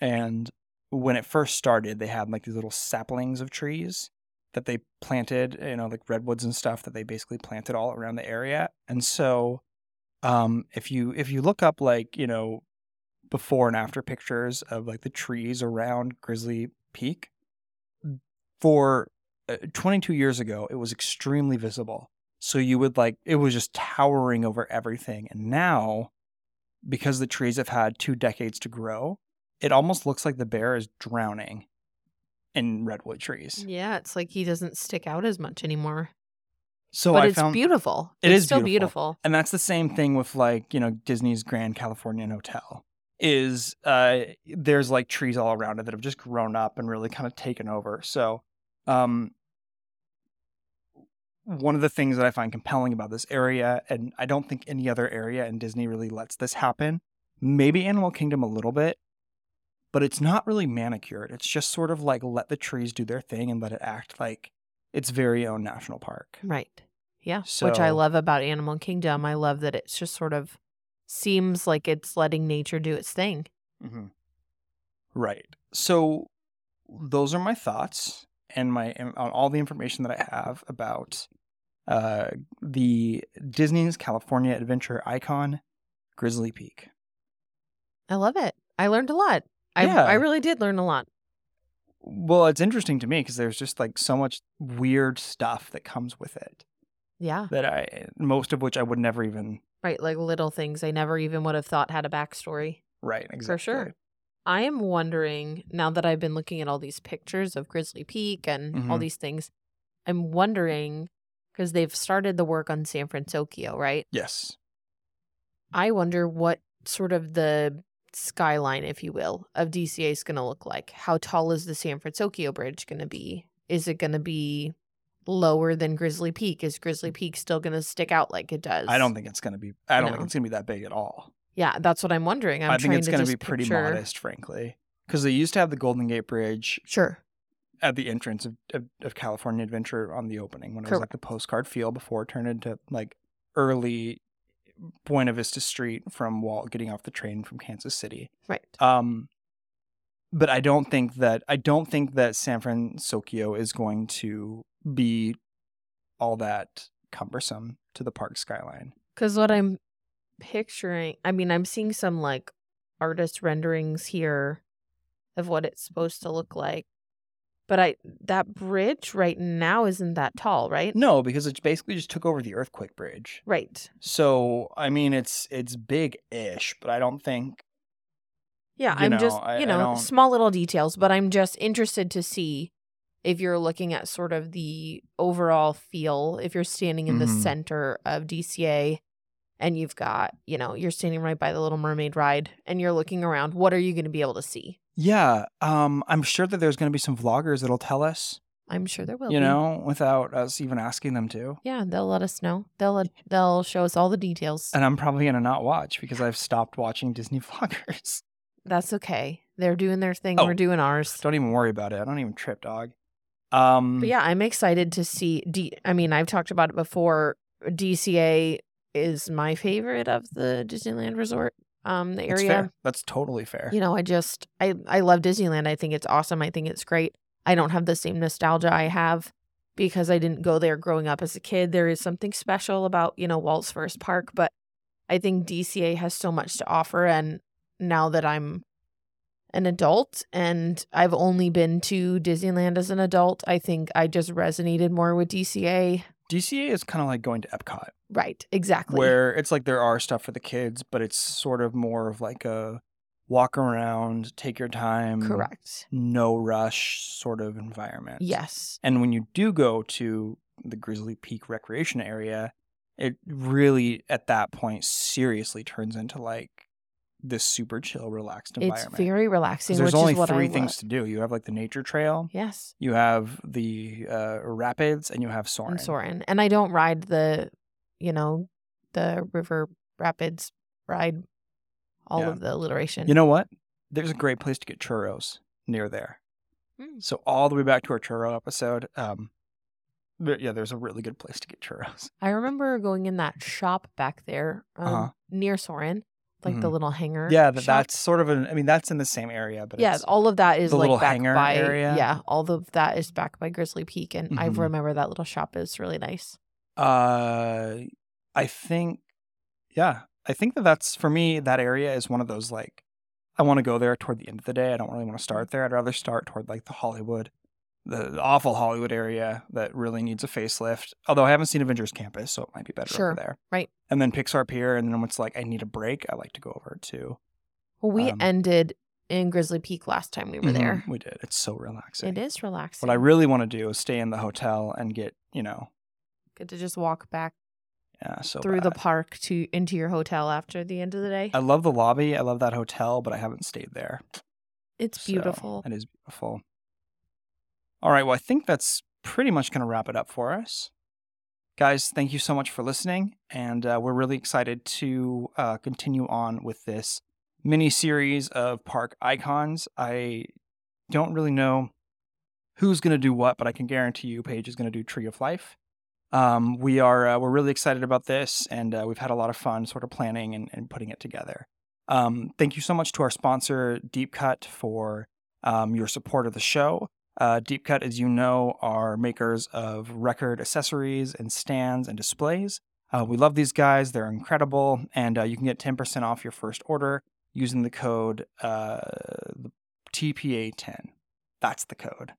and when it first started, they had like these little saplings of trees that they planted, you know, like redwoods and stuff that they basically planted all around the area. And so um if you if you look up like, you know, before and after pictures of like the trees around Grizzly Peak for uh, 22 years ago, it was extremely visible. So you would like it was just towering over everything. And now because the trees have had two decades to grow, it almost looks like the bear is drowning in redwood trees. Yeah, it's like he doesn't stick out as much anymore. So but I it's found beautiful. It it's is still beautiful. beautiful. and that's the same thing with like, you know, Disney's Grand Californian Hotel. Is uh there's like trees all around it that have just grown up and really kind of taken over. So um one of the things that I find compelling about this area, and I don't think any other area in Disney really lets this happen, maybe Animal Kingdom a little bit, but it's not really manicured. It's just sort of like let the trees do their thing and let it act like its very own national park. Right. Yeah. So, Which I love about Animal Kingdom. I love that it's just sort of seems like it's letting nature do its thing. hmm Right. So those are my thoughts and my and on all the information that I have about uh, the Disney's California Adventure icon, Grizzly Peak. I love it. I learned a lot. I Yeah. I really did learn a lot. Well, it's interesting to me because there's just like so much weird stuff that comes with it Yeah. that I most of which I would never even Right. Like little things I never even would have thought had a backstory. right exactly. For sure. I am wondering now that I've been looking at all these pictures of Grizzly Peak and all Mhm. these things, I'm wondering because they've started the work on San Francisco, right? Yes. I wonder what sort of the skyline, if you will, of DCA is going to look like. How tall is the San Francisco Bridge going to be? Is it going to be lower than Grizzly Peak? Is Grizzly Peak still going to stick out like it does? I don't think it's gonna be. I don't think it's gonna be that big at all. Yeah, that's what I'm wondering. I'm i think it's to gonna be pretty picture- modest, frankly, because they used to have the Golden Gate Bridge Sure. at the entrance of, of, of California Adventure on the opening when it was like the postcard feel before it turned into like early Buena Vista Street from Walt getting off the train from Kansas City. Right. Um, but I don't think that I don't think that San Francisco is going to be all that cumbersome to the park skyline. Because what I'm picturing, I mean, I'm seeing some like artist renderings here of what it's supposed to look like. But I that bridge right now isn't that tall, right? No, because it basically just took over the earthquake bridge. Right. So I mean, it's it's big-ish, but I don't think Yeah, I'm know, just, I- you know, small little details, but I'm just interested to see if you're looking at sort of the overall feel, if you're standing in the Mhm. center of DCA and you've got, you know, you're standing right by the Little Mermaid ride and you're looking around, what are you going to be able to see? Yeah, um, I'm sure that there's going to be some vloggers that'll tell us, I'm sure there will you be. know, without us even asking them to. Yeah, they'll let us know. They'll let, they'll show us all the details. And I'm probably going to not watch because I've stopped watching Disney vloggers. That's okay. They're doing their thing. Oh. We're doing ours. Don't even worry about it. I don't even trip, dog. Um, But yeah, I'm excited to see. D- I mean, I've talked about it before. DCA is my favorite of the Disneyland Resort. Um, the that's area. fair. That's totally fair. You know, I just I I love Disneyland. I think it's awesome. I think it's great. I don't have the same nostalgia I have because I didn't go there growing up as a kid. There is something special about you know Walt's first park, but I think DCA has so much to offer. And now that I'm an adult and I've only been to Disneyland as an adult, I think I just resonated more with DCA. DCA is kind of like going to Epcot, Right, exactly. where it's like there are stuff for the kids, but it's sort of more of like a walk around, take your time, Correct. no rush sort of environment. Yes. And when you do go to the Grizzly Peak recreation area, it really at that point seriously turns into like this super chill, relaxed environment. It's very relaxing. there's which only is what three things to do. You have like the nature trail, Yes. you have the uh, rapids, and you have Soarin'. and Soarin'. And I don't ride the, you know, the River Rapids ride, all Yeah. of the alliteration. You know what? There's a great place to get churros near there. Mm. So all the way back to our churro episode, um, yeah, there's a really good place to get churros. I remember going in that shop back there um, Uh-huh. near Soarin', like the Mhm. little hangar. Yeah, that, that's sort of an. I mean, that's in the same area, but yeah. All of that is the like little back hangar by area. yeah. All of that is back by Grizzly Peak, and I Mhm. remember that little shop is really nice. Uh, I think, yeah, I think that that's for me. That area is one of those like, I want to go there toward the end of the day. I don't really want to start there. I'd rather start toward like the Hollywood, the, awful Hollywood area that really needs a facelift. Although I haven't seen Avengers Campus, so it might be better Sure, over there. right. And then Pixar Pier, and then when it's like I need a break, I like to go over to. Well, we Um, ended in Grizzly Peak last time we were there. Mhm, We did. It's so relaxing. It is relaxing. What I really want to do is stay in the hotel and get you know, Good to just walk back yeah, so through the park to into your hotel after the end of the day. I love the lobby. I love that hotel, but I haven't stayed there. it's So, beautiful. it is beautiful. All right. Well, I think that's pretty much going to wrap it up for us. Guys, thank you so much for listening. And uh, we're really excited to uh, continue on with this mini series of park icons. I don't really know who's going to do what, but I can guarantee you Paige is going to do Tree of Life. Um, we are uh, we're really excited about this, and uh, we've had a lot of fun sort of planning and, and putting it together. Um, thank you so much to our sponsor, Deep Cut, for um, your support of the show. Uh, Deep Cut, as you know, are makers of record accessories and stands and displays. Uh, we love these guys; they're incredible, and uh, you can get ten percent off your first order using the code uh, TPA10. That's the code.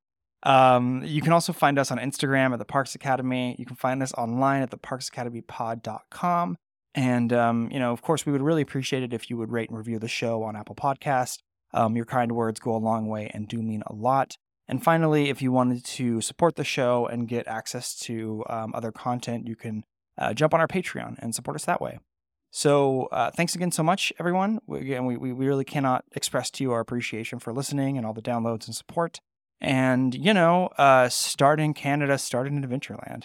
Um, you can also find us on Instagram at the Parks Academy. You can find us online at theparksacademypod.com. And, um, you know, of course, we would really appreciate it if you would rate and review the show on Apple Podcast. Um, your kind words go a long way and do mean a lot. And finally, if you wanted to support the show and get access to um, other content, you can uh, jump on our Patreon and support us that way. So, uh, thanks again so much, everyone. We, again, we, we really cannot express to you our appreciation for listening and all the downloads and support. And, you know, uh, start in Canada, start in Adventureland.